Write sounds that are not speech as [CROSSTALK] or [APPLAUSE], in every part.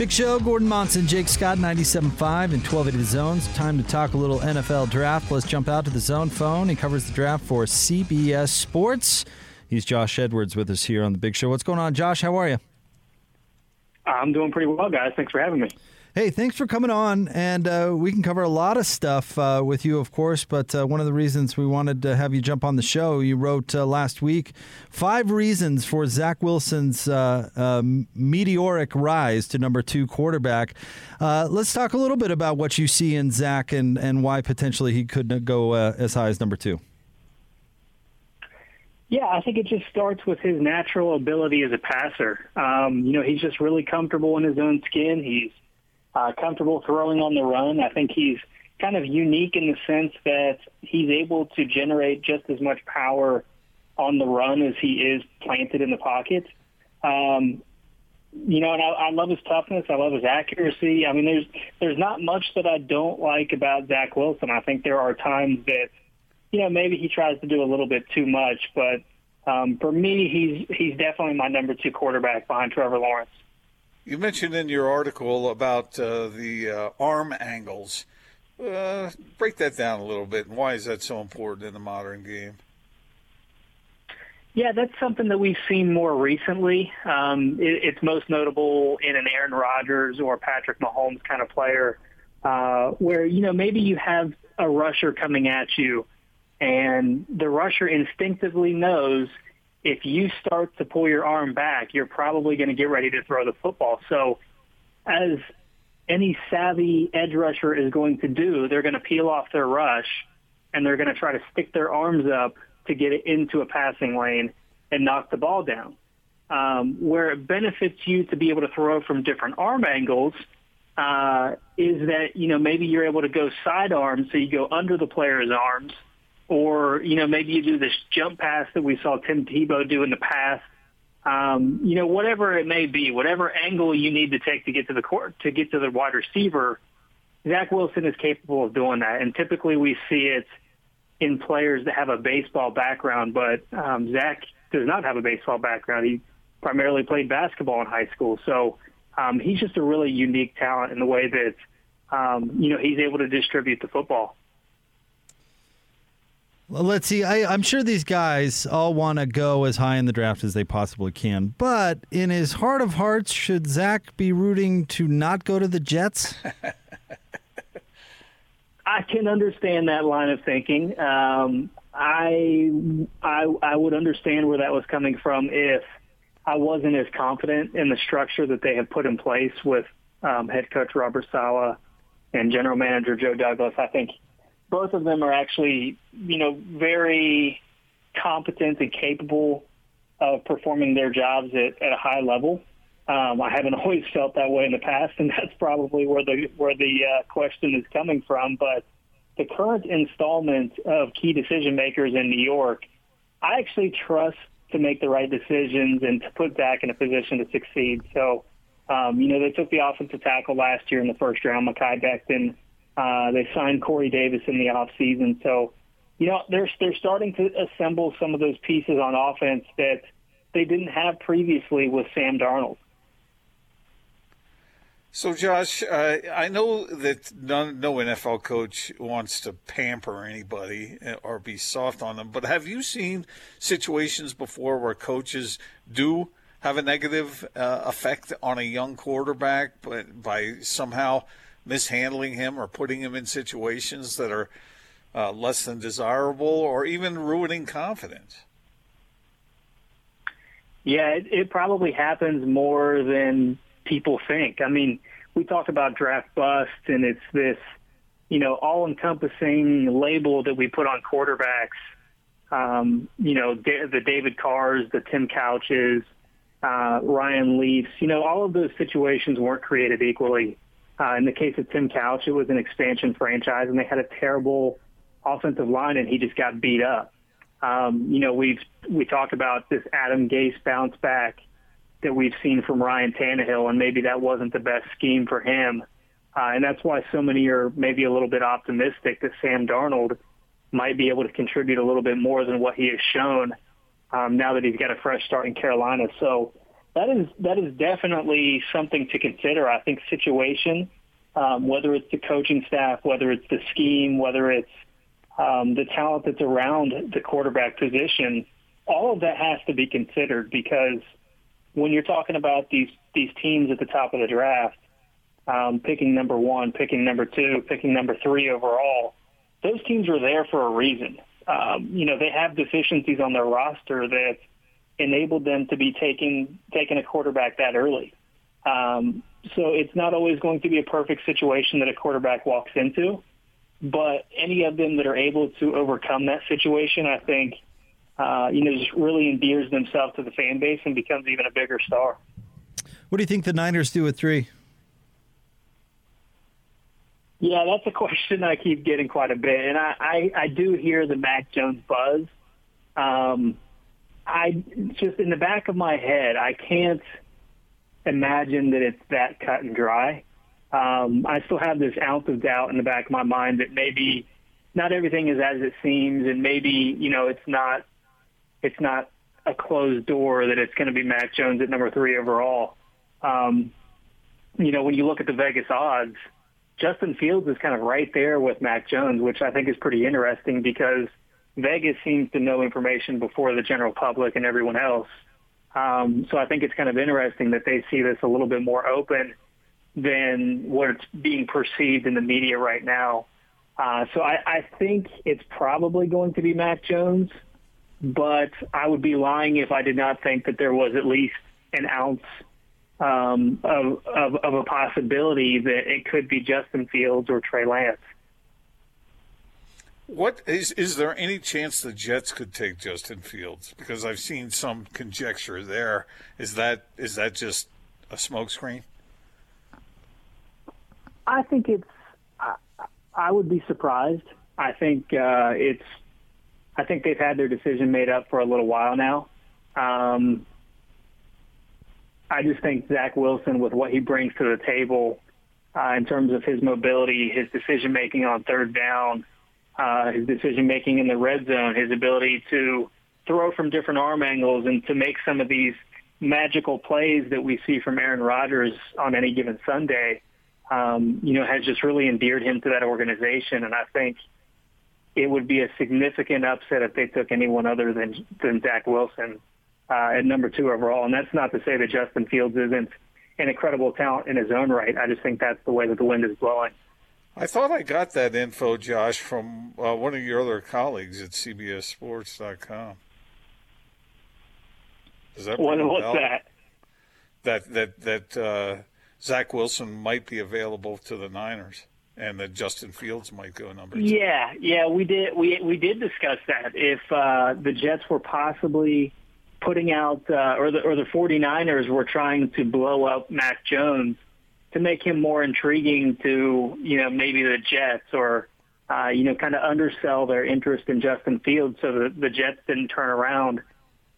Big Show, Gordon Monson, Jake Scott, 97.5 and 1280 The Zones. Time to talk a little NFL draft. Let's jump out to the zone phone. He covers the draft for CBS Sports. He's Josh Edwards with us here on the Big Show. What's going on, Josh? How are you? I'm doing pretty well, guys. Thanks for having me. Hey, thanks for coming on, and uh, we can cover a lot of stuff uh, with you, of course. But uh, one of the reasons we wanted to have you jump on the show, you wrote uh, last week five reasons for Zach Wilson's uh, uh, meteoric rise to number two quarterback. let's talk a little bit about what you see in Zach and and why potentially he couldn't go as high as number two. Yeah, I think it just starts with his natural ability as a passer. Um, you know, he's just really comfortable in his own skin. He's uh, comfortable throwing on the run. I think he's kind of unique in the sense that he's able to generate just as much power on the run as he is planted in the pocket. Um, you know, and I, I love his toughness. I love his accuracy. I mean, there's there's not much that I don't like about Zach Wilson. I think there are times that, you know, maybe he tries to do a little bit too much. But um, for me, he's he's definitely my number two quarterback behind Trevor Lawrence. You mentioned in your article about uh, the uh, arm angles. Uh, break that down a little bit. And why is that so important in the modern game? Yeah, that's something that we've seen more recently. Um, it, it's most notable in an Aaron Rodgers or Patrick Mahomes kind of player, uh, where you know maybe you have a rusher coming at you, and the rusher instinctively knows if you start to pull your arm back, you're probably going to get ready to throw the football. So as any savvy edge rusher is going to do, they're going to peel off their rush and they're going to try to stick their arms up to get it into a passing lane and knock the ball down. Um, where it benefits you to be able to throw from different arm angles uh, is that, you know, maybe you're able to go sidearm, so you go under the player's arms – or you know maybe you do this jump pass that we saw Tim Tebow do in the past. Um, you know, whatever it may be, whatever angle you need to take to get to the court to get to the wide receiver, Zach Wilson is capable of doing that. And typically we see it in players that have a baseball background, but um, Zach does not have a baseball background. He primarily played basketball in high school, so um, he's just a really unique talent in the way that um, you know he's able to distribute the football. Well, let's see. I, am sure these guys all want to go as high in the draft as they possibly can. But in his heart of hearts, should Zach be rooting to not go to the Jets? [LAUGHS] I can understand that line of thinking. Um, I, I I would understand where that was coming from if I wasn't as confident in the structure that they have put in place with um, head coach Robert Saleh and general manager Joe Douglas. I think both of them are actually, you know, very competent and capable of performing their jobs at, at a high level. Um, I haven't [LAUGHS] always felt that way in the past, and that's probably where the where the uh, question is coming from. But the current installment of key decision makers in New York, I actually trust to make the right decisions and to put Zach in a position to succeed. So, um, you know, they took the offensive tackle last year in the first round, Mekhi Becton. Uh, they signed Corey Davis in the offseason. So, you know, they're, they're starting to assemble some of those pieces on offense that they didn't have previously with Sam Darnold. So, Josh, uh, I know that none, no NFL coach wants to pamper anybody or be soft on them, but have you seen situations before where coaches do have a negative uh, effect on a young quarterback, but by somehow mishandling him or putting him in situations that are uh, less than desirable or even ruining confidence. Yeah, it, it probably happens more than people think. I mean, we talk about draft bust, and it's this, you know, all-encompassing label that we put on quarterbacks. Um, you know, the David Carrs, the Tim Couches, uh, Ryan Leafs. You know, all of those situations weren't created equally. Uh, in the case of Tim Couch, it was an expansion franchise, and they had a terrible offensive line, and he just got beat up. Um, you know, we've we talked about this Adam Gase bounce back that we've seen from Ryan Tannehill, and maybe that wasn't the best scheme for him. Uh, and that's why so many are maybe a little bit optimistic that Sam Darnold might be able to contribute a little bit more than what he has shown um, now that he's got a fresh start in Carolina. So that is that is definitely something to consider. I think situation, um, whether it's the coaching staff, whether it's the scheme, whether it's um, the talent that's around the quarterback position, all of that has to be considered because when you're talking about these these teams at the top of the draft, um, picking number one, picking number two, picking number three overall, those teams are there for a reason. Um, you know, they have deficiencies on their roster that enabled them to be taking taking a quarterback that early. Um, so it's not always going to be a perfect situation that a quarterback walks into, but any of them that are able to overcome that situation, I think, uh, you know, just really endears themselves to the fan base and becomes even a bigger star. What do you think the Niners do with three? Yeah, that's a question I keep getting quite a bit, and I, I, I do hear the Mac Jones buzz. Um, I just in the back of my head, I can't imagine that it's that cut and dry. Um, I still have this ounce of doubt in the back of my mind that maybe not everything is as it seems, and maybe you know it's not it's not a closed door that it's going to be Mac Jones at number three overall. Um, you know, when you look at the Vegas odds, Justin Fields is kind of right there with Mac Jones, which I think is pretty interesting because Vegas seems to know information before the general public and everyone else. Um, so I think it's kind of interesting that they see this a little bit more open than what it's being perceived in the media right now. Uh, so I, I think it's probably going to be Mac Jones, but I would be lying if I did not think that there was at least an ounce um, of, of, of a possibility that it could be Justin Fields or Trey Lance. What is is there any chance the Jets could take Justin Fields? Because I've seen some conjecture there. Is that is that just a smokescreen? I think it's. I, I would be surprised. I think uh, it's. I think they've had their decision made up for a little while now. Um, I just think Zach Wilson, with what he brings to the table uh, in terms of his mobility, his decision making on third down, uh, his decision making in the red zone, his ability to throw from different arm angles and to make some of these magical plays that we see from Aaron Rodgers on any given Sunday, um, you know, has just really endeared him to that organization. And I think it would be a significant upset if they took anyone other than than Zach Wilson uh, at number two overall. And that's not to say that Justin Fields isn't an incredible talent in his own right. I just think that's the way that the wind is blowing. I thought I got that info, Josh, from uh, one of your other colleagues at CBSSports.com. Does that what, what's that? That that that uh, Zach Wilson might be available to the Niners, and that Justin Fields might go number two. Yeah, yeah, we did we we did discuss that. If uh, the Jets were possibly putting out, uh, or the or the 49ers were trying to blow up Mac Jones to make him more intriguing to you know maybe the Jets or uh, you know kind of undersell their interest in Justin Fields so that the Jets didn't turn around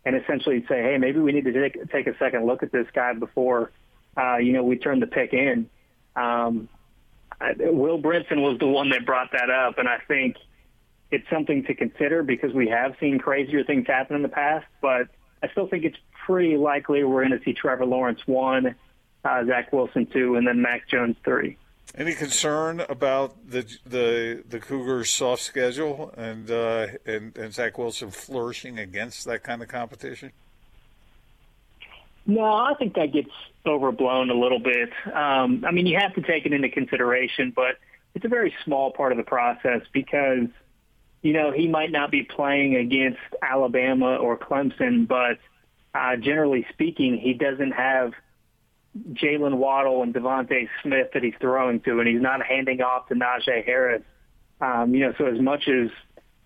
and essentially say, hey, maybe we need to take take a second look at this guy before uh, you know we turn the pick in. Um, Will Brinson was the one that brought that up, and I think it's something to consider because we have seen crazier things happen in the past, but I still think it's pretty likely we're going to see Trevor Lawrence one, uh, Zach Wilson two, and then Mac Jones three. Any concern about the the the Cougars' soft schedule and uh, and and Zach Wilson flourishing against that kind of competition? No, I think that gets overblown a little bit. Um, I mean, you have to take it into consideration, but it's a very small part of the process because you know, he might not be playing against Alabama or Clemson, but uh, generally speaking, he doesn't have Jaylen Waddle and DeVonta Smith that he's throwing to, and he's not handing off to Najee Harris. Um, you know, so as much as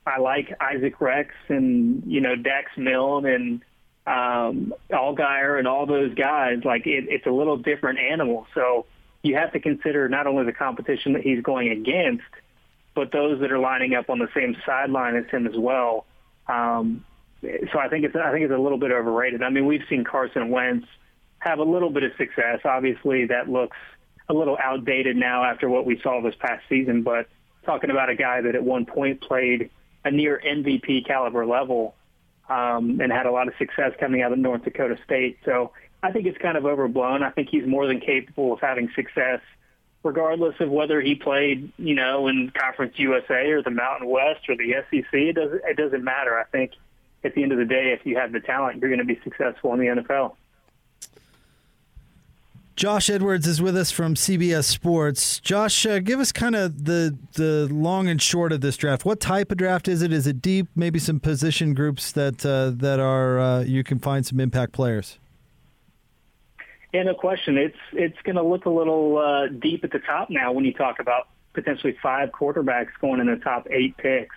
I like Isaac Rex and you know Dax Milne and um, Allgeier and all those guys, like it, it's a little different animal. So you have to consider not only the competition that he's going against, but those that are lining up on the same sideline as him as well. Um, so I think it's I think it's a little bit overrated. I mean, we've seen Carson Wentz have a little bit of success. Obviously, that looks a little outdated now after what we saw this past season. But talking about a guy that at one point played a near MVP caliber level um, and had a lot of success coming out of North Dakota State. So I think it's kind of overblown. I think he's more than capable of having success, regardless of whether he played, you know, in Conference USA or the Mountain West or the SEC. It doesn't. It doesn't matter. I think at the end of the day, if you have the talent, you're going to be successful in the NFL. Josh Edwards is with us from CBS Sports. Josh, uh, give us kind of the the long and short of this draft. What type of draft is it? Is it deep? Maybe some position groups that uh, that are uh, you can find some impact players. Yeah, no question. It's it's going to look a little uh, deep at the top now when you talk about potentially five quarterbacks going in the top eight picks.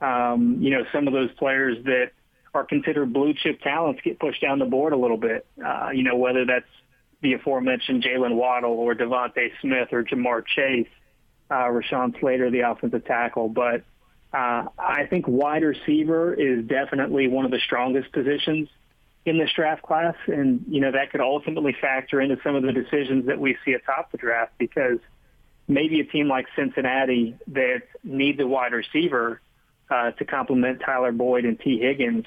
Um, you know, some of those players that are considered blue chip talents get pushed down the board a little bit. Uh, you know, whether that's the aforementioned Jaylen Waddle or DeVonta Smith or Ja'Marr Chase, uh, Rashawn Slater, the offensive tackle. But uh, I think wide receiver is definitely one of the strongest positions in this draft class, and you know that could ultimately factor into some of the decisions that we see atop the draft because maybe a team like Cincinnati that needs a wide receiver uh, to complement Tyler Boyd and Tee Higgins,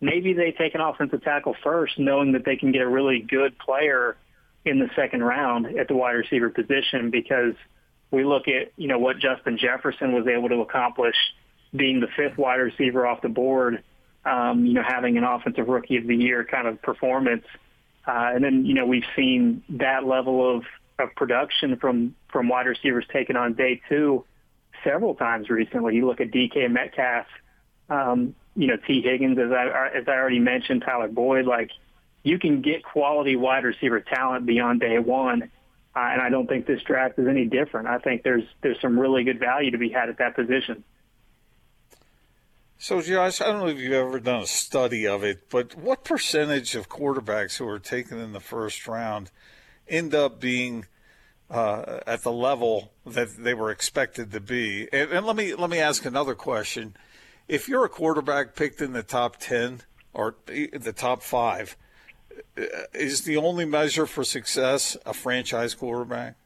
maybe they take an offensive tackle first, knowing that they can get a really good player in the second round at the wide receiver position because we look at, you know, what Justin Jefferson was able to accomplish being the fifth wide receiver off the board, um, you know, having an offensive rookie of the year kind of performance. Uh, and then, you know, we've seen that level of, of production from, from wide receivers taken on day two several times recently. You look at DK Metcalf, um, you know, Tee Higgins, as I, as I already mentioned, Tyler Boyd, like, you can get quality wide receiver talent beyond day one. Uh, and I don't think this draft is any different. I think there's there's some really good value to be had at that position. So, Josh, I don't know if you've ever done a study of it, but what percentage of quarterbacks who are taken in the first round end up being uh, at the level that they were expected to be? And, and let me let me ask another question: If you're a quarterback picked in the top ten or the top five, is the only measure for success a franchise quarterback?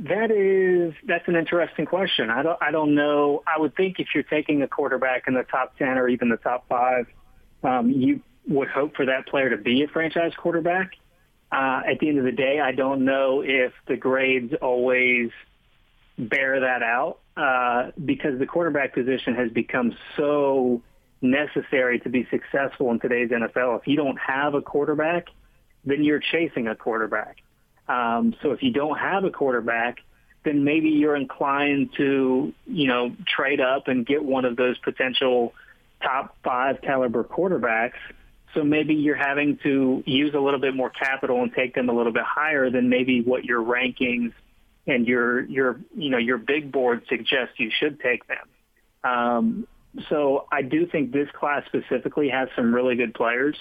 That is that's an interesting question. I don't I don't know. I would think if you're taking a quarterback in the top ten or even the top five, um, you would hope for that player to be a franchise quarterback. Uh, at the end of the day, I don't know if the grades always bear that out uh, because the quarterback position has become so necessary to be successful in today's NFL. If you don't have a quarterback, then you're chasing a quarterback. Um, so if you don't have a quarterback, then maybe you're inclined to, you know, trade up and get one of those potential top five caliber quarterbacks. So maybe you're having to use a little bit more capital and take them a little bit higher than maybe what your rankings and your your you know your big board suggests you should take them. Um, so I do think this class specifically has some really good players,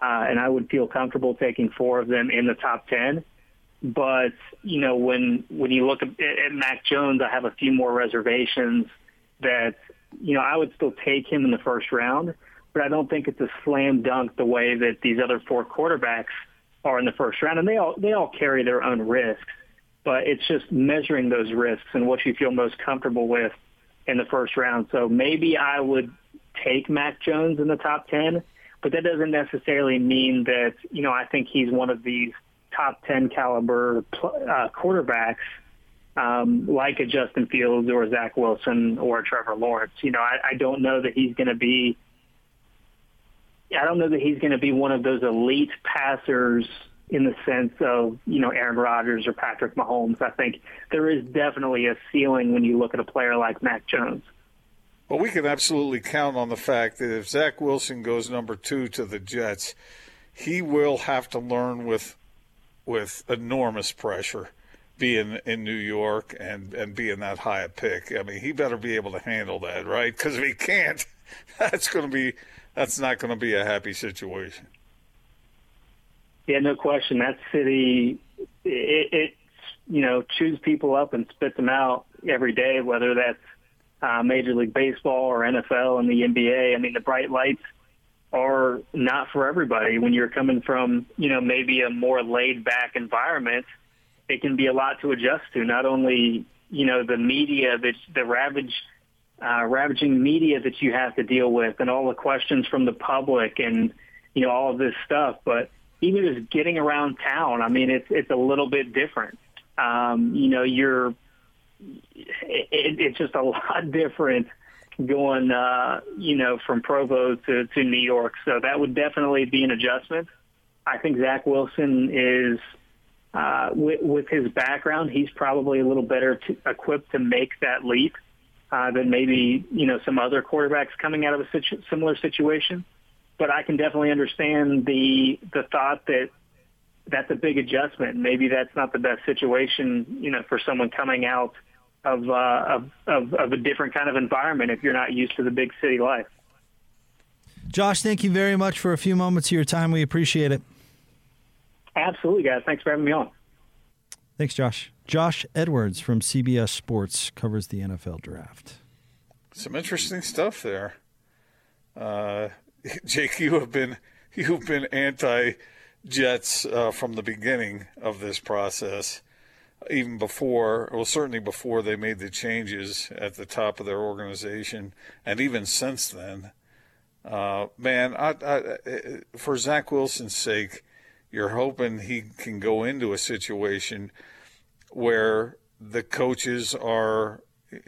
uh, and I would feel comfortable taking four of them in the top ten. But you know, when when you look at, at Mac Jones, I have a few more reservations. That you know, I would still take him in the first round, but I don't think it's a slam dunk the way that these other four quarterbacks are in the first round, and they all they all carry their own risks. But it's just measuring those risks and what you feel most comfortable with in the first round. So maybe I would take Mac Jones in the top 10, but that doesn't necessarily mean that, you know, I think he's one of these top 10 caliber uh, quarterbacks um, like a Justin Fields or Zach Wilson or Trevor Lawrence. You know, I, I don't know that he's going to be I don't know that he's going to be one of those elite passers in the sense of, you know, Aaron Rodgers or Patrick Mahomes. I think there is definitely a ceiling when you look at a player like Mac Jones. Well, we can absolutely count on the fact that if Zach Wilson goes number two to the Jets, he will have to learn with with enormous pressure being in New York and, and being that high a pick. I mean, he better be able to handle that, right? Because if he can't, [LAUGHS] that's going to be that's not going to be a happy situation. Yeah, no question. That city, it, it you know chews people up and spits them out every day, whether that's uh, Major League Baseball or NFL and the NBA. I mean, the bright lights are not for everybody. When you're coming from, you know, maybe a more laid back environment, it can be a lot to adjust to. Not only, you know, the media, the, the ravage, uh, ravaging media that you have to deal with and all the questions from the public and, you know, all of this stuff, but even just getting around town, I mean, it's, it's a little bit different. Um, you know, you're, it, it's just a [LAUGHS] lot different going, uh, you know, from Provo to, to New York. So that would definitely be an adjustment. I think Zach Wilson is, uh, with, with his background, he's probably a little better to, equipped to make that leap uh, than maybe, you know, some other quarterbacks coming out of a situ- similar situation. But I can definitely understand the the thought that that's a big adjustment. Maybe that's not the best situation, you know, for someone coming out – of, uh, of, of, of a different kind of environment if you're not used to the big city life. Josh, thank you very much for a few moments of your time. We appreciate it. Absolutely, guys. Thanks for having me on. Thanks, Josh. Josh Edwards from CBS Sports covers the NFL draft. Some interesting stuff there. Uh, [LAUGHS] Jake, you have been you've been anti Jets uh, from the beginning of this process even before, well, certainly before they made the changes at the top of their organization, and even since then. Uh, man, I, I, for Zach Wilson's sake, you're hoping he can go into a situation where the coaches are [LAUGHS]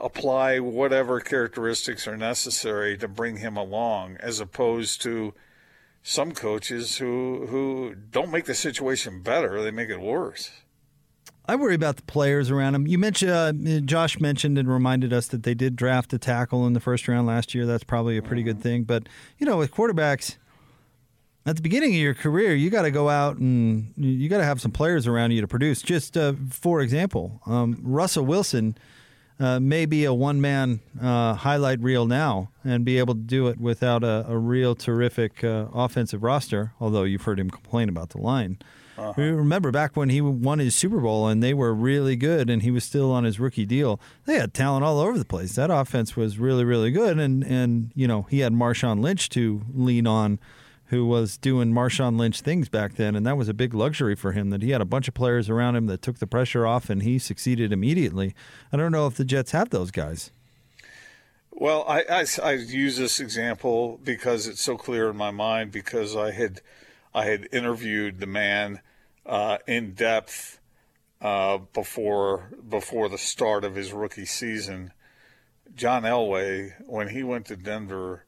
apply whatever characteristics are necessary to bring him along, as opposed to some coaches who who don't make the situation better; they make it worse. I worry about the players around him. You mentioned uh, Josh mentioned and reminded us that they did draft a tackle in the first round last year. That's probably a pretty good thing. But you know, with quarterbacks, at the beginning of your career, you got to go out and you got to have some players around you to produce. Just uh, for example, um, Russell Wilson uh, may be a one man uh, highlight reel now and be able to do it without a, a real terrific uh, offensive roster. Although you've heard him complain about the line. Uh-huh. Remember back when he won his Super Bowl and they were really good and he was still on his rookie deal. They had talent all over the place. That offense was really, really good. And, and you know, he had Marshawn Lynch to lean on, who was doing Marshawn Lynch things back then. And that was a big luxury for him that he had a bunch of players around him that took the pressure off and he succeeded immediately. I don't know if the Jets have those guys. Well, I, I, I use this example because it's so clear in my mind because I had – I had interviewed the man uh, in depth uh, before before the start of his rookie season. John Elway, when he went to Denver,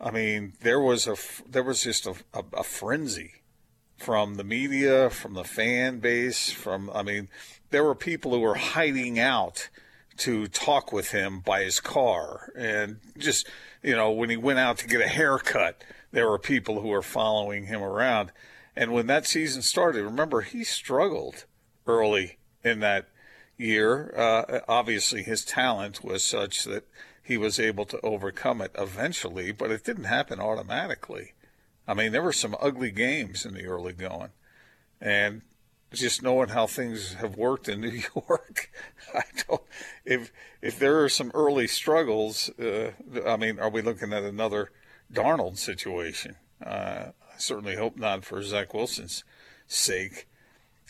I mean, there was a there was just a, a, a frenzy from the media, from the fan base, from I mean, there were people who were hiding out to talk with him by his car and just you know when he went out to get a haircut there were people who were following him around. And when that season started, remember, he struggled early in that year. Uh, obviously, his talent was such that he was able to overcome it eventually, but it didn't happen automatically. I mean, there were some ugly games in the early going. And just knowing how things have worked in [LAUGHS] New York, I don't. If if there are some early struggles, uh, I mean, are we looking at another Darnold situation. Uh, I certainly hope not for Zach Wilson's sake.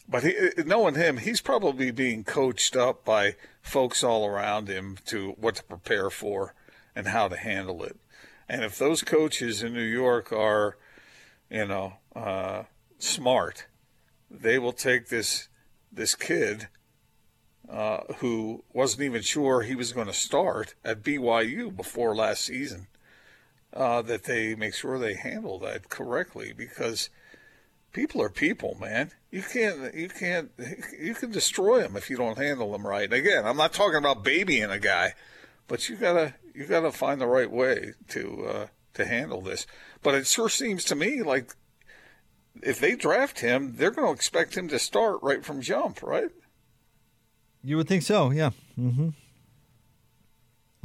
But he, knowing him, he's probably being coached up by folks all around him to what to prepare for and how to handle it. And if those coaches in New York are, you know, uh, smart, they will take this this kid uh, who wasn't even sure he was going to start at BYU before last season uh, that they make sure they handle that correctly because people are people, man. You can't, you can't, you can destroy them if you don't handle them right. Again, I'm not talking about babying a guy, but you gotta, you gotta find the right way to uh, to handle this. But it sure seems to me like if they draft him, they're going to expect him to start right from jump, right? You would think so, yeah. Mm-hmm.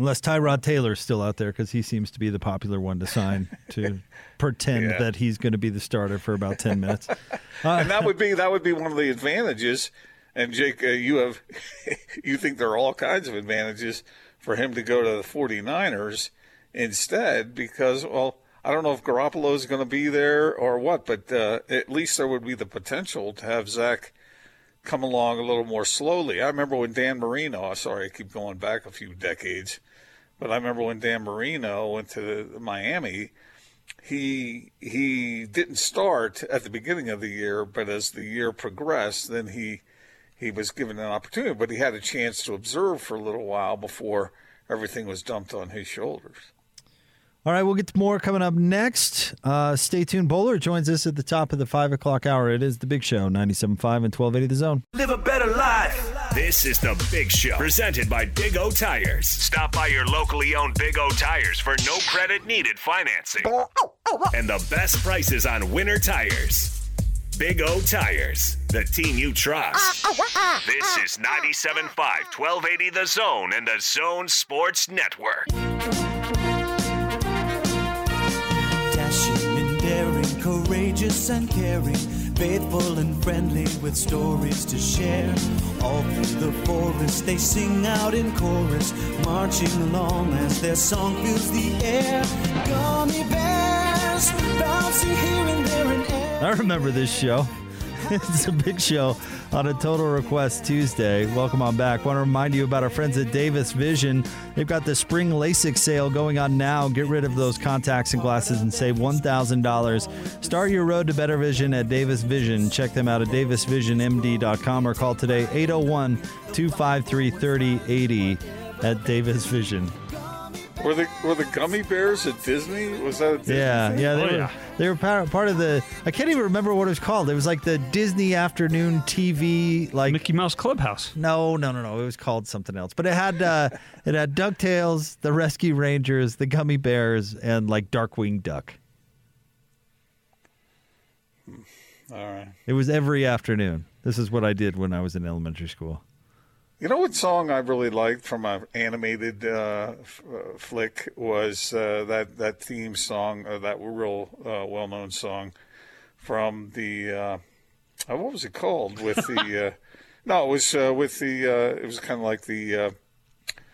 Unless Tyrod Taylor's still out there because he seems to be the popular one to sign to [LAUGHS] pretend Yeah. that he's going to be the starter for about 10 minutes. [LAUGHS] and that would be that would be one of the advantages. And Jake, uh, you have [LAUGHS] you think there are all kinds of advantages for him to go to the 49ers instead because well, I don't know if Garoppolo is going to be there or what, but uh, at least there would be the potential to have Zach come along a little more slowly. I remember when Dan Marino. Sorry, I keep going back a few decades, but I remember when Dan Marino went to Miami he he didn't start at the beginning of the year, but as the year progressed, then he he was given an opportunity, but he had a chance to observe for a little while before everything was dumped on his shoulders. All right, we'll get to more coming up next. Uh, stay tuned. Bowler joins us at the top of the 5 o'clock hour. It is The Big Show, 97.5 and 1280 The Zone. Live a better life. This is the Big Show, presented by Big O Tires. Stop by your locally owned Big O Tires for no credit needed financing and the best prices on winter tires. Big O Tires, the team you trust. This is 97.5, 1280 The Zone and the Zone Sports Network. Dashing and daring, courageous and caring, faithful and friendly with stories to share. All through the forest they sing out in chorus, marching along as their song fills the air. Gummy bears bouncing here and there air. I remember this show. [LAUGHS] it's a big show on a Total Request Tuesday. Welcome on back. Want to remind you about our friends at Davis Vision. They've got the spring LASIK sale going on now. Get rid of those contacts and glasses and save $1,000. Start your road to better vision at Davis Vision. Check them out at davisvisionmd.com or call today 801 253 3080 at Davis Vision. Were the were the gummy bears at Disney? Was that a Disney Yeah, thing? yeah, they Oh, were yeah. they were part, part of the. I can't even remember what it was called. It was like the Disney afternoon TV, like Mickey Mouse Clubhouse. no, no, no, no. It was called something else, but it had uh, [LAUGHS] it had Ducktales, the Rescue Rangers, the Gummy Bears, and like Darkwing Duck. All right. It was every afternoon. This is what I did when I was in elementary school. You know what song I really liked from an animated uh, f- uh, flick was uh, that that theme song, uh, that real uh, well known song from the uh, what was it called with the uh, [LAUGHS] no it was uh, with the uh, it was kind of like the uh,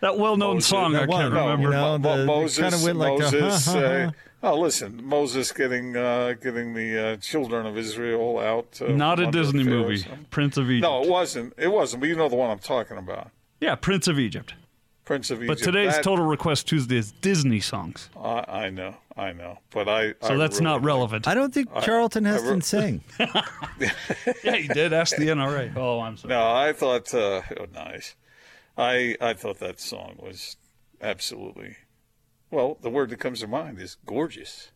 That well-known song, I can't no, remember. you know, Mo- the- Moses kinda went like [LAUGHS] Moses. uh, ha. Oh, listen, Moses getting uh, getting the uh, children of Israel out. Uh, Not a Disney movie. Prince of Egypt. No, it wasn't. It wasn't. But you know the one I'm talking about, Yeah, Prince of Egypt. Prince of Egypt. But today's That- Total Request Tuesday is Disney songs. I, I know, I know, but I. So I that's really not relevant. I don't think Charlton Heston wrote- sang. [LAUGHS] yeah, he did. Ask the NRA. Oh, I'm sorry. No, I thought. Uh, oh, nice. I I thought that song was absolutely. Well, the word that comes to mind is gorgeous.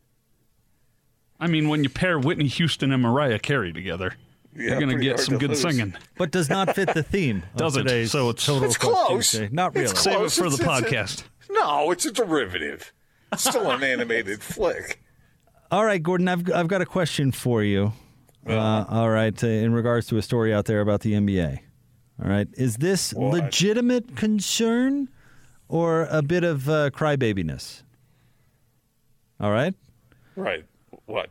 I mean, when you pair Whitney Houston and Mariah Carey together, Yeah, you're going to get some to good lose. singing. but does not fit the theme. [LAUGHS] Doesn't, today's so it's- Total It's close. Tuesday. Not really. It's Save it close. for the It's- it's a- podcast. No, it's a derivative. It's still an animated [LAUGHS] flick. All right, Gordon, I've I've got a question for you. Uh, all right, uh, in regards to a story out there about the NBA. All right, is this What? legitimate concern or a bit of uh, crybabiness? All right, Right. What?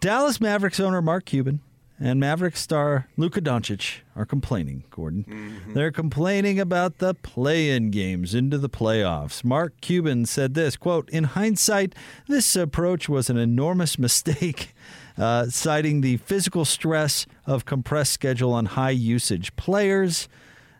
Dallas Mavericks owner Mark Cuban and Mavericks star Luka Doncic are complaining, Gordon. They're complaining about the play-in games into the playoffs. Mark Cuban said this, quote, "In hindsight, this approach was an enormous [LAUGHS] mistake." Uh, citing the physical stress of compressed schedule on high usage players.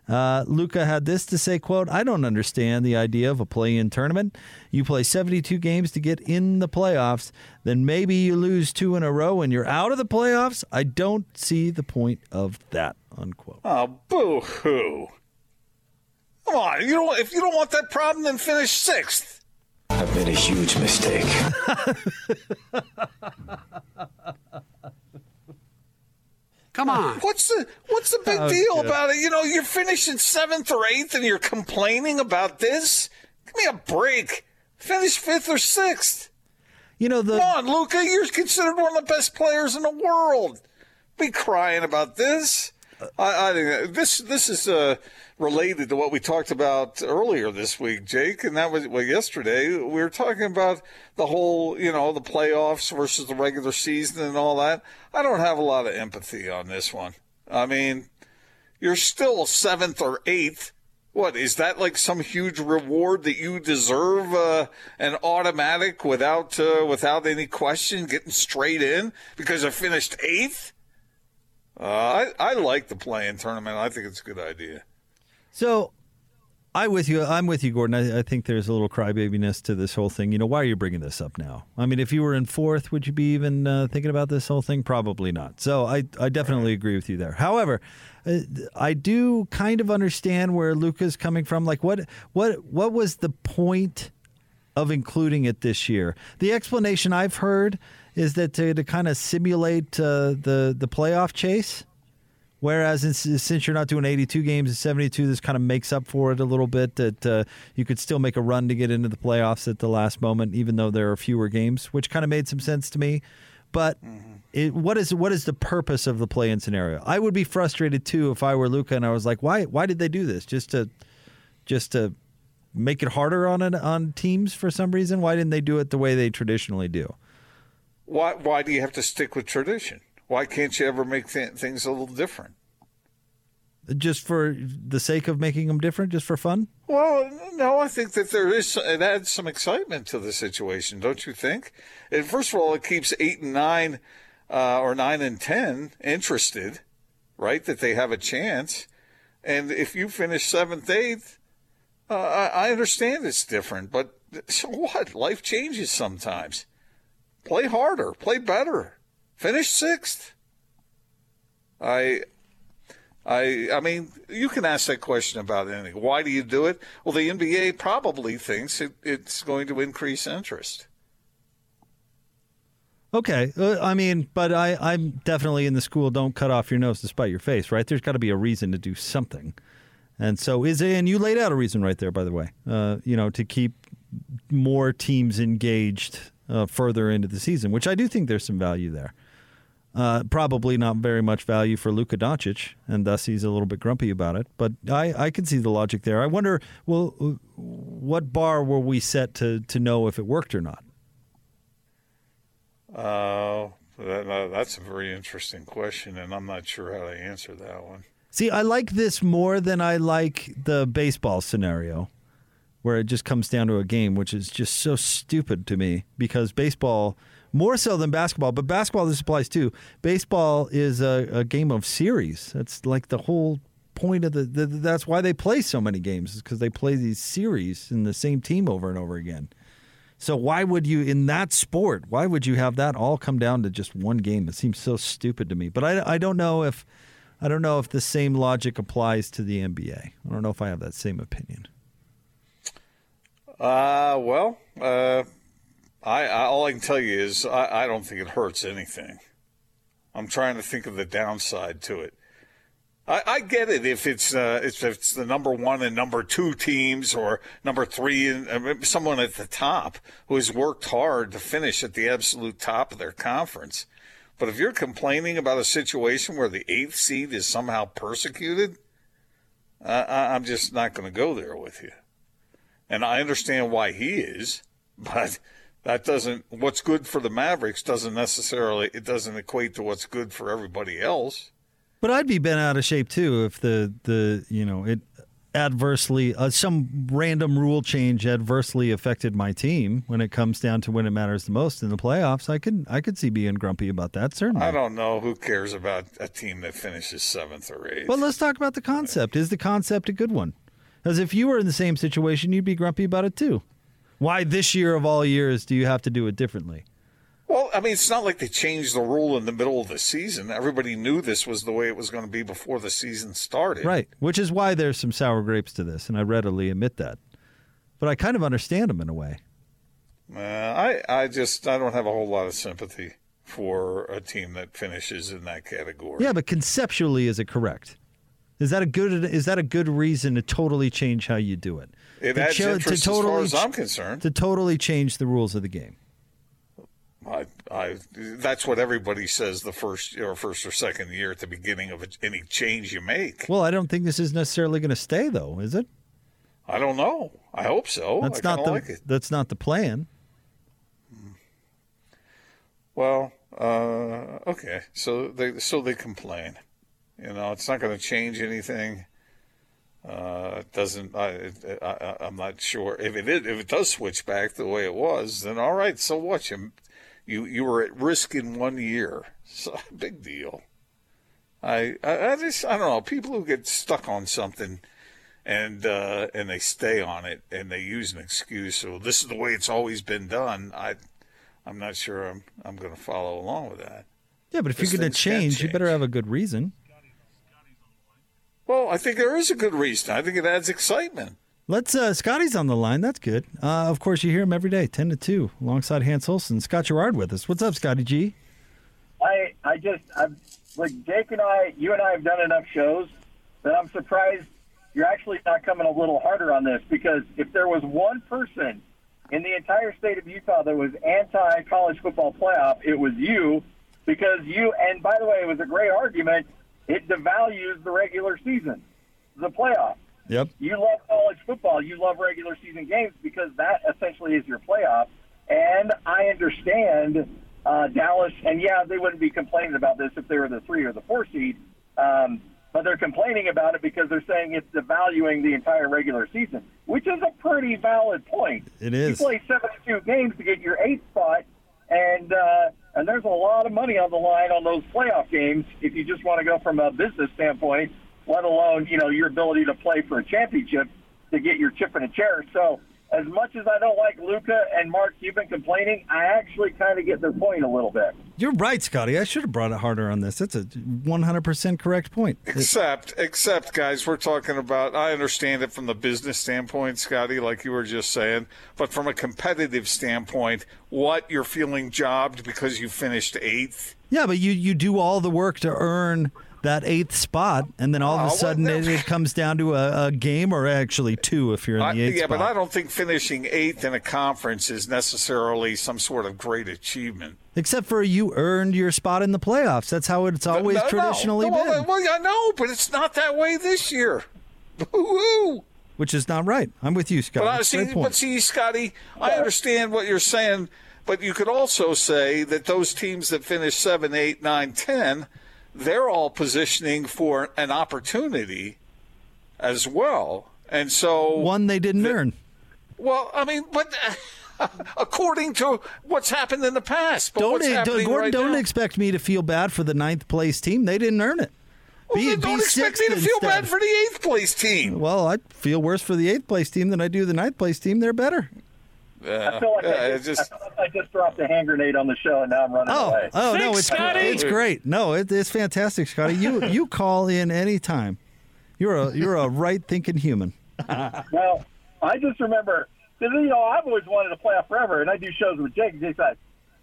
Uh, Luka had this to say, quote, I don't understand the idea of a play-in tournament. You play 72 games to get in the playoffs, then maybe you lose two in a row and you're out of the playoffs. I don't see the point of that, unquote. Oh, boo hoo. Come on. You don't, if you don't want that problem, then finish sixth. I've made a huge mistake. [LAUGHS] Come on. What's the What's the big oh, deal about it? You know, you're finishing seventh or eighth, and you're complaining about this. Give me a break. Finish fifth or sixth. You know, the Come on, Luka. You're considered one of the best players in the world. Be crying about this. I, I think this this is uh, related to what we talked about earlier this week, Jake, and that was well yesterday. We were talking about the whole, you know, the playoffs versus the regular season and all that. I don't have a lot of empathy on this one. I mean, you're still seventh or eighth. What is that like? Some huge reward that you deserve, uh, an automatic without uh, without any question, getting straight in because I finished eighth. Uh, I I like the play-in tournament. I think it's a good idea. So, I with you. I'm with you, Gordon. I, I think there's a little crybabiness to this whole thing. You know, why are you bringing this up now? I mean, if you were in fourth, would you be even uh, thinking about this whole thing? Probably not. So, I I definitely agree with you there. However, uh, I do kind of understand where Luka's coming from. Like, what what what was the point of including it this year? The explanation I've heard is that to, to kind of simulate uh, the the playoff chase. Whereas since you're not doing 82 games and 72, this kind of makes up for it a little bit. That uh, you could still make a run to get into the playoffs at the last moment, even though there are fewer games, which kind of made some sense to me. But mm-hmm. it, what is what is the purpose of the play-in scenario? I would be frustrated too if I were Luka and I was like, why why did they do this? Just to just to make it harder on it, on teams for some reason? Why didn't they do it the way they traditionally do? Why why do you have to stick with tradition? Why can't you ever make th- things a little different? Just for the sake of making them different, just for fun? Well, no, I think that there is it adds some excitement to the situation, don't you think? And first of all, it keeps eight and nine, uh, or nine and ten interested, right? That they have a chance. And if you finish seventh, eighth, uh, I understand it's different, but so what? Life changes sometimes play harder, play better, finish sixth. I, I, I mean, you can ask that question about anything. Why do you do it? Well, the NBA probably thinks it, it's going to increase interest. Okay, uh, I mean, but I, I'm definitely in the school. Don't cut off your nose to spite your face, right? There's got to be a reason to do something, and so is. And you laid out a reason right there, by the way. Uh, you know, to keep more teams engaged uh, further into the season, which I do think there's some value there. Uh, probably not very much value for Luka Doncic, and thus he's a little bit grumpy about it. But I, I can see the logic there. I wonder, well, what bar were we set to to know if it worked or not? Uh, that, that's a very interesting question, and I'm not sure how to answer that one. See, I like this more than I like the baseball scenario where it just comes down to a game, which is just so stupid to me because baseball, more so than basketball, but basketball this applies too. Baseball is a, a game of series. That's like the whole point of the, the that's why they play so many games is because they play these series in the same team over and over again. So why would you in that sport? Why would you have that all come down to just one game? It seems so stupid to me. But I, I don't know if I don't know if the same logic applies to the NBA. I don't know if I have that same opinion. Uh, well, uh, I, I, all I can tell you is I, I don't think it hurts anything. I'm trying to think of the downside to it. I, I get it if it's uh, if it's the number one and number two teams or number three and someone at the top who has worked hard to finish at the absolute top of their conference. But if you're complaining about a situation where the eighth seed is somehow persecuted, uh, I'm just not going to go there with you and I understand why he is, but that doesn't what's good for the Mavericks doesn't necessarily it doesn't equate to what's good for everybody else. But I'd be bent out of shape too if the the you know it adversely uh, some random rule change adversely affected my team when it comes down to when it matters the most in the playoffs. I could I could see being grumpy about that certainly. I don't know who cares about a team that finishes seventh or eighth. Well, let's talk about the concept. Is the concept a good one? Because if you were in the same situation, you'd be grumpy about it too. Why this year of all years do you have to do it differently? Well, I mean, it's not like they changed the rule in the middle of the season. Everybody knew this was the way it was going to be before the season started. Right, which is why there's some sour grapes to this, and I readily admit that. But I kind of understand them in a way. Uh, I, I just, I don't have a whole lot of sympathy for a team that finishes in that category. Yeah, but conceptually, is it correct? Is that a good is that a good reason to totally change how you do it? It adds cho- interest to totally, as far as I'm concerned. To totally change the rules of the game. I, I that's what everybody says the first or first or second year at the beginning of any change you make. Well, I don't think this is necessarily going to stay, though, is it? I don't know. I hope so. That's I not the like it. that's not the plan. Well, uh, okay. So they so they complain. You know, it's not going to change anything. Uh, it doesn't. I, I, I'm not sure if it is, if it does switch back the way it was. Then all right. So what? You you you were at risk in one year. [LAUGHS] So big deal. I, I I just I don't know. People who get stuck on something and uh, and they stay on it and they use an excuse. So this is the way it's always been done. I I'm not sure I'm I'm going to follow along with that. Yeah, but if you're going to change, you better have a good reason. Well, I think there is a good reason. I think it adds excitement. Let's. Uh, Scotty's on the line. That's good. Uh, of course, you hear him every day, ten to two, alongside Hans Olsen. Scott Garrard with us. What's up, Scotty G? I I just I'm like Jake and I, you and I have done enough shows that I'm surprised you're actually not coming a little harder on this because if there was one person in the entire state of Utah that was anti college football playoff, it was you because you and by the way, it was a great argument. It devalues the regular season, the playoff. Yep. You love college football. You love regular season games because that essentially is your playoff. And I understand uh, Dallas, and yeah, they wouldn't be complaining about this if they were the three or the four seed. Um, but they're complaining about it because they're saying it's devaluing the entire regular season, which is a pretty valid point. It is. You play 72 games to get your eighth spot, and uh, and there's a lot of money on the line on those playoff games if you just want to go from a business standpoint, let alone you know your ability to play for a championship to get your chip in a chair. So as much as I don't like Luka and Mark Cuban complaining, I actually kind of get their point a little bit. You're right, Scotty. I should have brought it harder on this. That's a 100% correct point. Except, except, guys, we're talking about. I understand it from the business standpoint, Scotty, like you were just saying, but from a competitive standpoint, what you're feeling jobbed because you finished eighth. Yeah, but you, you do all the work to earn that eighth spot, and then all Oh, of a oh, sudden no. it, it comes down to a, a game or actually two if you're in the eighth yeah, spot. but I don't think finishing eighth in a conference is necessarily some sort of great achievement. Except for you earned your spot in the playoffs. That's how it's always No, no. traditionally well, been, Well, I know, but it's not that way this year. Woo-hoo. which is not right. I'm with you, Scott. But I see, but see, Scotty, I understand what you're saying, but you could also say that those teams that finish seven, eight, nine, ten, they're all positioning for an opportunity as well. And so, One they didn't earn. well, I mean, but [LAUGHS] according to what's happened in the past, but Don't, happening Gordon, right don't now, expect me to feel bad for the ninth place team. They didn't earn it. well, be, don't expect me to feel instead. bad for the eighth place team. Well, I feel worse for the eighth place team than I do the ninth place team. They're better. I feel like Yeah, I, just, just- I, like I just dropped a hand grenade on the show, and now I'm running Oh, away. oh no, it's Scotty. it's great. No, it, it's fantastic, Scotty. You [LAUGHS] you call in anytime. You're a you're a right thinking human. [LAUGHS] Well, I just remember because you know I've always wanted to play off forever, and I do shows with Jake. And Jake said,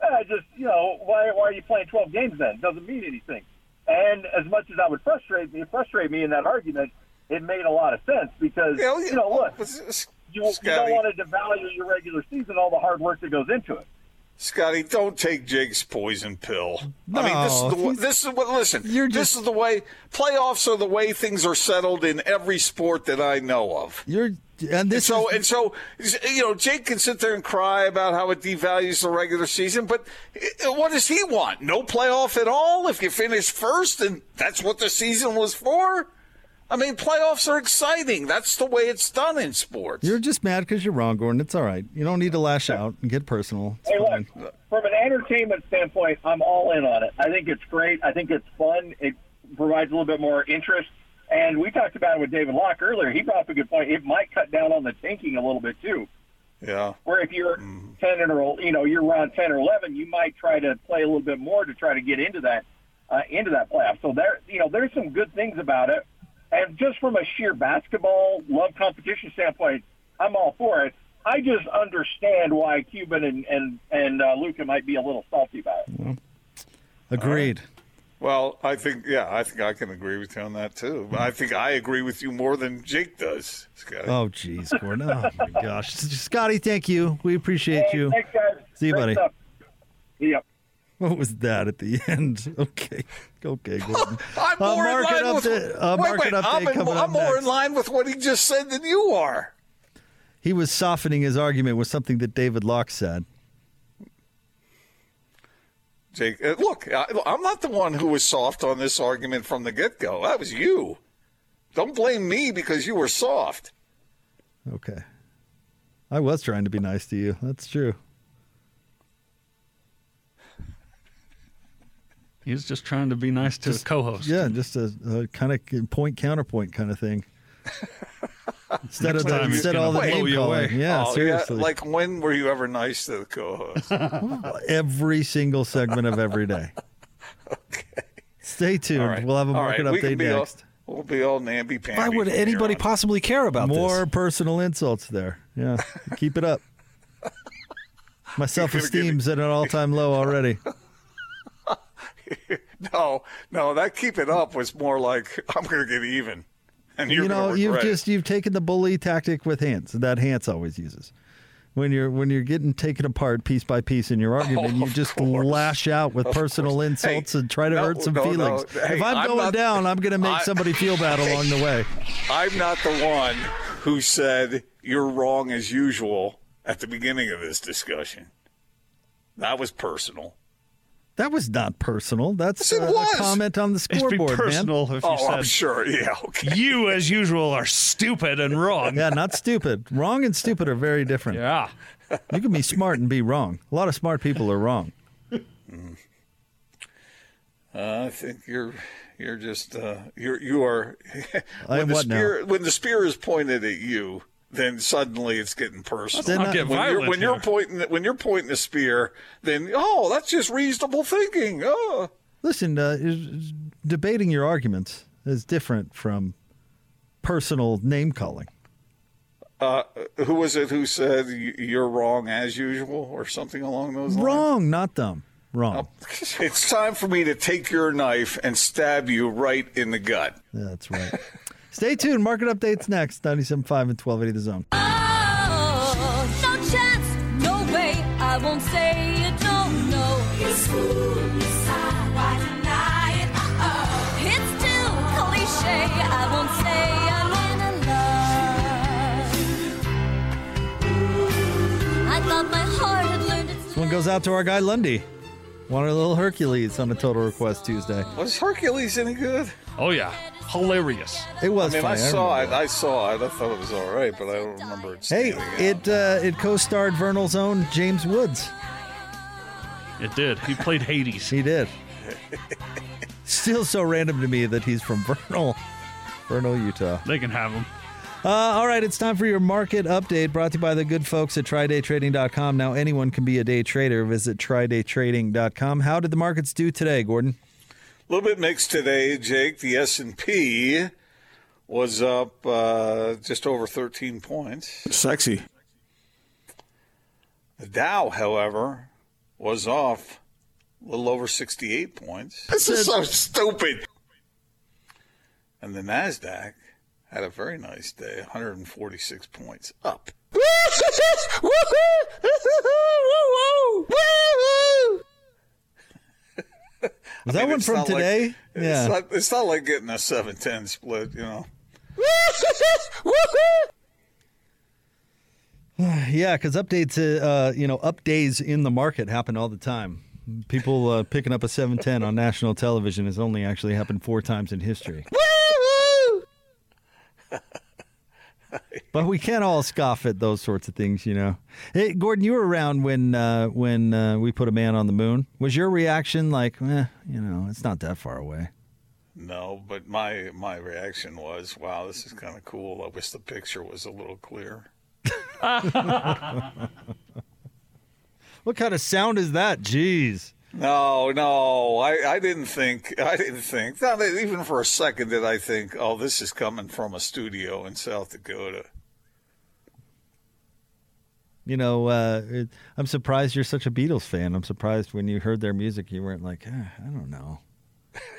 "Eh, "I just you know why why are you playing 12 games then? It doesn't mean anything." And as much as that would frustrate me, frustrate me in that argument, it made a lot of sense because Yeah, you know look, but s- you, you don't want to devalue your regular season, all the hard work that goes into it. Scotty, don't take Jake's poison pill. I mean, this is the way, this is what. Listen, You're this is the way playoffs are the way things are settled in every sport that I know of. You're and this so is, and so, you know, Jake can sit there and cry about how it devalues the regular season, but uh, what does he want? No playoff at all? If you finish first, and that's what the season was for. I mean, playoffs are exciting. That's the way it's done in sports. you're just mad because you're wrong, Gordon. It's all right. You don't need to lash out and get personal. It's Hey, fine. look, from an entertainment standpoint, I'm all in on it. I think it's great. I think it's fun. It provides a little bit more interest. And we talked about it with David Locke earlier. He brought up a good point. It might cut down on the tanking a little bit too. yeah. Where if you're ten or you know you're around ten or eleven, you might try to play a little bit more to try to get into that uh, into that playoff. So there, you know, there's some good things about it. And just from a sheer basketball love competition standpoint, I'm all for it. I just understand why Cuban and and and uh, Luka might be a little salty about it. Agreed. Well, I think yeah, I think I can agree with you on that too. I think I agree with you more than Jake does, Scotty. Oh, jeez, Gordon. Oh my gosh, Scotty. Thank you. We appreciate Hey, you. thanks, guys. See you, Great buddy. stuff. Yep. What was that at the [LAUGHS] end? Okay, okay, [LAUGHS] Gordon. I'm Uh, more in line with. update- uh, wait, wait, I'm, in, I'm more next. in line with what he just said than you are. He was softening his argument with something that David Locke said. Jake, uh, look, I, I'm not the one who was soft on this argument from the get go. That was you. Don't blame me because you were soft. Okay. I was trying to be nice to you. That's true. He's just trying to be nice to Just- the co-host. Yeah, just a, a kind of point counterpoint kind of thing. [LAUGHS] Instead of the, time instead of all the blow name calling. away. Yeah, Oh, seriously. like when were you ever nice to the co-host? [LAUGHS] every single segment of every day. Okay. Stay tuned. All right. We'll have a market right, we can update all- next. we'll be all namby pamby. Why would anybody possibly care about More this? personal insults there. Yeah, keep it up. [LAUGHS] My self esteem's at an all time low already. [LAUGHS] No, no, that keep it up was more like I'm going to get even, and you're you know, you've just you've taken the bully tactic with Hans that Hans always uses. When you're when you're getting taken apart piece by piece in your argument, you [LAUGHS] just course. lash out with Of personal course. insults Hey, and try to no, hurt some no, no. feelings. Hey, if I'm, I'm going not- down, I'm going to make I- somebody feel bad [LAUGHS] along the way. I'm not the one who said you're wrong as usual at the beginning of this discussion. That was personal. That was not personal. That's Yes, uh, a comment on the It'd be scoreboard, man. personal if you Oh, I'm sure. [LAUGHS] Yeah. Okay. you, as usual, are stupid and wrong. Yeah, not stupid. Wrong and stupid are very different. Yeah. You can be smart and be wrong. A lot of smart people are wrong. Uh, I think you're you're just uh, you're you are. [LAUGHS] I when am the what now? when the spear is pointed at you, then suddenly it's getting personal. Then I'll get when you're when you're pointing when you're pointing the spear, then oh, that's just reasonable thinking. Oh. Listen, uh, debating your arguments is different from personal name calling. Uh, who was it who said "You- you're wrong as usual or something along those lines? Wrong, not dumb. Wrong. It's time for me to take your knife and stab you right in the gut. Yeah, That's right. [LAUGHS] Stay tuned. Market updates next. 97.5 and 1280 The Zone. Oh, no chance, no way. I won't say you don't know. It's cool inside. Why deny it? Uh-oh. It's too cliche. I won't say I'm in love. I thought my heart had learned its This one goes out to our guy Lundy. Wanted a little Hercules on a Total Request Tuesday. Was Hercules any good? Oh yeah, hilarious. It was I mean, funny. I saw it. I saw it. I thought it was all right, but I don't remember it. Hey, it uh, it co-starred Vernal's own James Woods. It did. He played Hades. He did. [LAUGHS] Still so random to me that he's from Vernal, Vernal, Utah. They can have him. Uh, all right, it's time for your market update brought to you by the good folks at trydaytrading.com. Now, anyone can be a day trader. Visit trydaytrading.com. How did the markets do today, Gordon? A little bit mixed today, Jake. The S and P was up uh, just over 13 points. Sexy. The Dow, however, was off a little over 68 points. This is so stupid. And the Nasdaq had a very nice day, 146 points up. [LAUGHS] Was [LAUGHS] I that mean, one from not like- today? It's, yeah. not, it's not like getting a 7-10 split, you know. [SIGHS] Yeah, because updates, uh, uh, you know, up days in the market happen all the time. People uh, picking up a 710 on national television has only actually happened four times in history. [LAUGHS] [LAUGHS] [LAUGHS] but we can't all scoff at those sorts of things, you know. Hey, Gordon, you were around when uh, when uh, we put a man on the moon. Was your reaction like, eh, you know, it's not that far away? No, but my my reaction was, wow, this is kind of cool. I wish the picture was a little clearer. [LAUGHS] What kind of sound is that? Jeez. No, no, I, I didn't think, I didn't think, not even for a second did I think, oh, this is coming from a studio in South Dakota. You know, uh, it, I'm surprised you're such a Beatles fan. I'm surprised when you heard their music, you weren't like, eh, I don't know.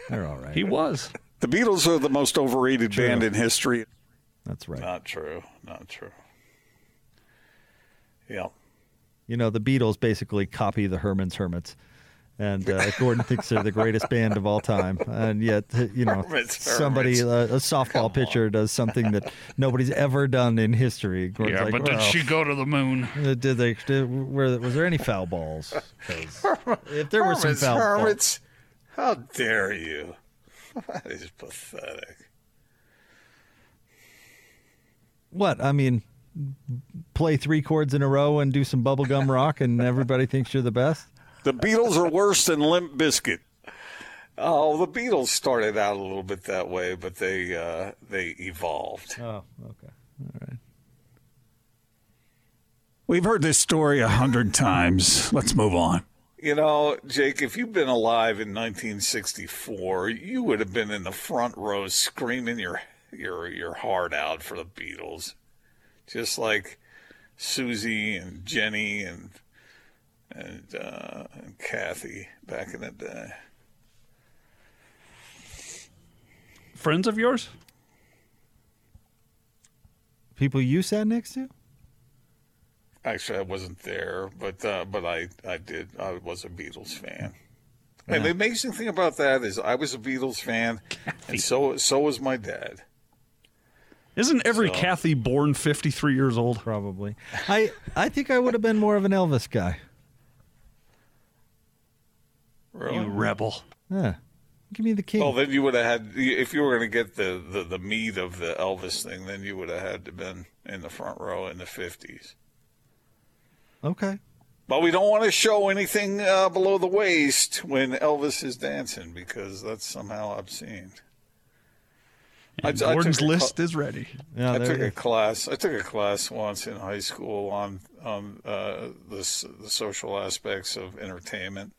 They're all right. [LAUGHS] He was. The Beatles are the most overrated True. band in history. That's right. Not true, not true. Yeah. You know, the Beatles basically copy the Herman's Hermits. And [LAUGHS] uh, Gordon thinks they're the greatest band of all time, and yet [LAUGHS] you know [LAUGHS] Hermits, somebody, hermits. uh, a softball pitcher, does something that nobody's ever done in history. Gordon's Yeah, like, but did she go to the moon? uh, Did they? Did, were, was there any foul balls? if there were some Hermits, foul balls. How dare you? That is pathetic. what? I mean, play three chords in a row and do some bubblegum rock, and everybody thinks you're the best. The Beatles are worse than Limp Bizkit. Oh, the Beatles started out a little bit that way, but they uh, they evolved. Oh, okay, all right. We've heard this story a hundred times. Let's move on. You know, Jake, if you'd been alive in 1964, you would have been in the front row screaming your your your heart out for the Beatles, just like Susie and Jenny and and, uh, and Kathy back in the day. Friends of yours? People you sat next to? Actually, I wasn't there, but uh, but I I did. I was a Beatles fan. And the amazing thing about that is, I was a Beatles fan, and so so was my dad. Isn't every So- Kathy born 53 years old? Probably. I I think I would have been more of an Elvis guy. Really? You rebel. Yeah, give me the king. Well, then you would have had, if you were going to get the, the, the meat of the Elvis thing, then you would have had to been in the front row in the 50s. okay. But we don't want to show anything uh, below the waist when Elvis is dancing because that's somehow obscene. I- I Gordon's a list cl- is ready. Yeah, I took a class. I took a class once in high school on on uh, this the social aspects of entertainment,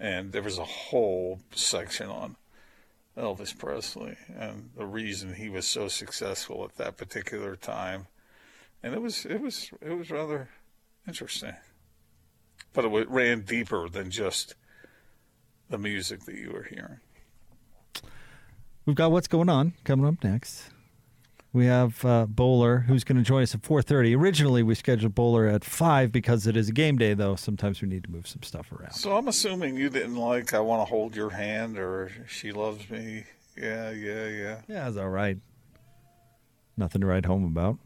and there was a whole section on Elvis Presley and the reason he was so successful at that particular time, and it was it was it was rather interesting, but it ran deeper than just the music that you were hearing. We've got what's going on coming up next. We have uh, Bowler, who's going to join us at 4:30. Originally, we scheduled Bowler at five because it is a game day. Though sometimes we need to move some stuff around. So I'm assuming you didn't like I want to hold your hand or she loves me. Yeah, yeah, yeah. Yeah, it's all right. Nothing to write home about.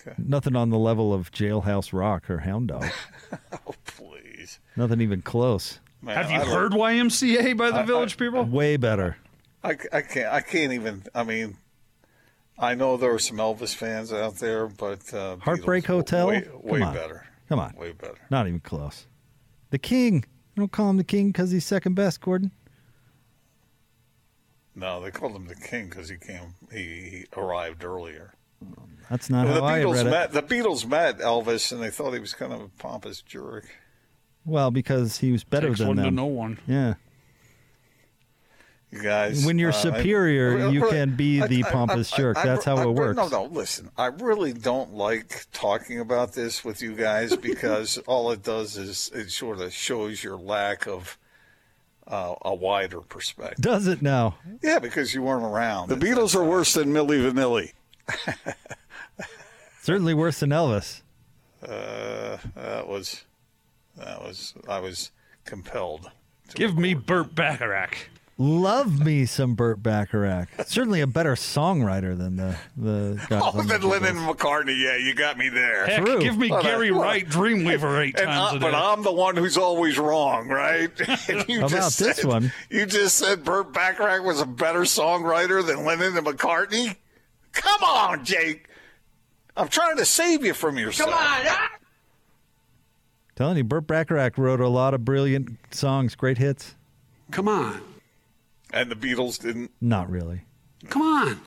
Okay. Nothing on the level of Jailhouse Rock or Hound Dog. [LAUGHS] Oh, please. Nothing even close. Man, Have you I heard YMCA by the Village People? Way better. I, I can't. I can't even. I mean, I know there are some Elvis fans out there, but uh, Heartbreak Beatles, Hotel? way, Come way on. better. Come on. way better. Not even close. The King. You don't call him the King because he's second best, Gordon. No, they called him the King because he came. He, he arrived earlier. That's not Well, how the I Beatles read it. met. The Beatles met Elvis, and they thought he was kind of a pompous jerk. Well, because he was better Takes than one to them. know one. Yeah. You guys, When you're uh, I- superior, you can be the pompous jerk. That's how I- it works. No, no, listen. I really don't like talking about this with you guys [LAUGHS] because all it does is it sort of shows your lack of uh, a wider perspective. Does it now? Yeah, because you weren't around. The Beatles are worse than Milli Vanilli. [LAUGHS] Certainly worse than Elvis. Uh, that was that was I was compelled. to Give me Burt Bacharach. Love me some Burt Bacharach. Certainly a better songwriter than the the guy. Oh, from the then Lennon and McCartney. Yeah, you got me there. Heck, True. give me Well, Gary well, Wright Dreamweaver eight And times I, a day. but I'm the one who's always wrong, right? [LAUGHS] You about just this said- one? You just said Burt Bacharach was a better songwriter than Lennon and McCartney. Come on, Jake. I'm trying to save you from yourself. Come on. Ah! Telling you, Burt Bacharach wrote a lot of brilliant songs, great hits. Come on. And the Beatles didn't. Not really. Come on.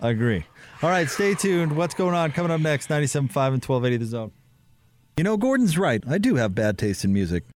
I agree. All right, stay tuned. What's going on? Coming up next, 97.5 and 1280 The Zone. You know, Gordon's right. I do have bad taste in music.